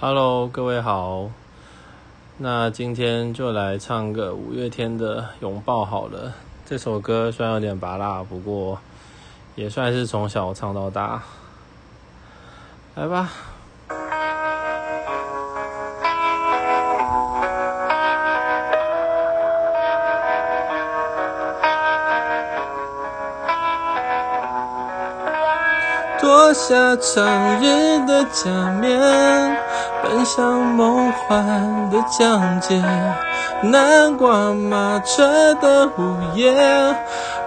Hello，各位好。那今天就来唱个五月天的《拥抱》好了。这首歌虽然有点拔辣，不过也算是从小唱到大。来吧。脱下长日的假面，奔向梦幻的疆界。南瓜马车的午夜，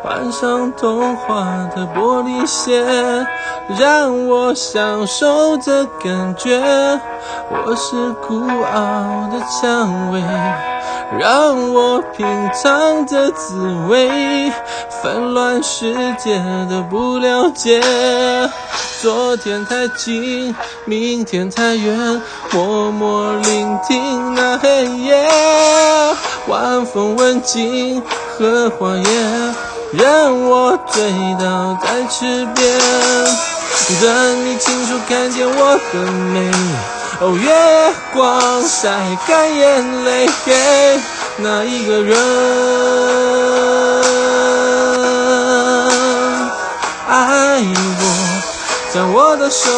换上童话的玻璃鞋，让我享受这感觉。我是孤傲的蔷薇。让我品尝这滋味，纷乱世界的不了解。昨天太近，明天太远，默默聆听那黑夜。晚风吻尽荷花叶，任我醉倒在池边，等你清楚看见我的美。哦，月光晒干眼泪，给那一个人爱我，将我的手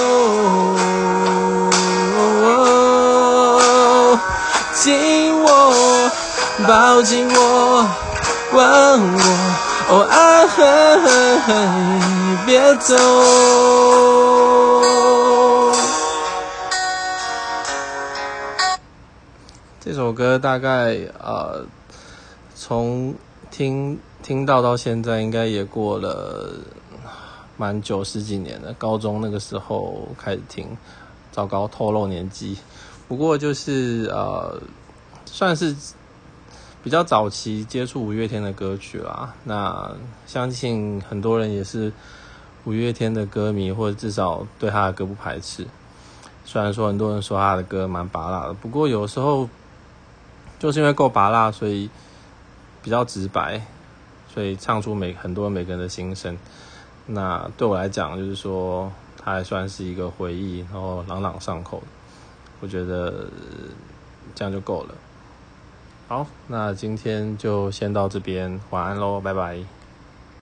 紧握，抱紧我，吻我，哦，爱，别走。这首歌大概呃，从听听到到现在，应该也过了蛮久十几年了。高中那个时候开始听，糟糕透露年纪。不过就是呃，算是比较早期接触五月天的歌曲啦。那相信很多人也是五月天的歌迷，或者至少对他的歌不排斥。虽然说很多人说他的歌蛮拔辣的，不过有时候。就是因为够拔辣，所以比较直白，所以唱出每很多每个人的心声。那对我来讲，就是说，它还算是一个回忆，然后朗朗上口。我觉得这样就够了。好，那今天就先到这边，晚安喽，拜拜。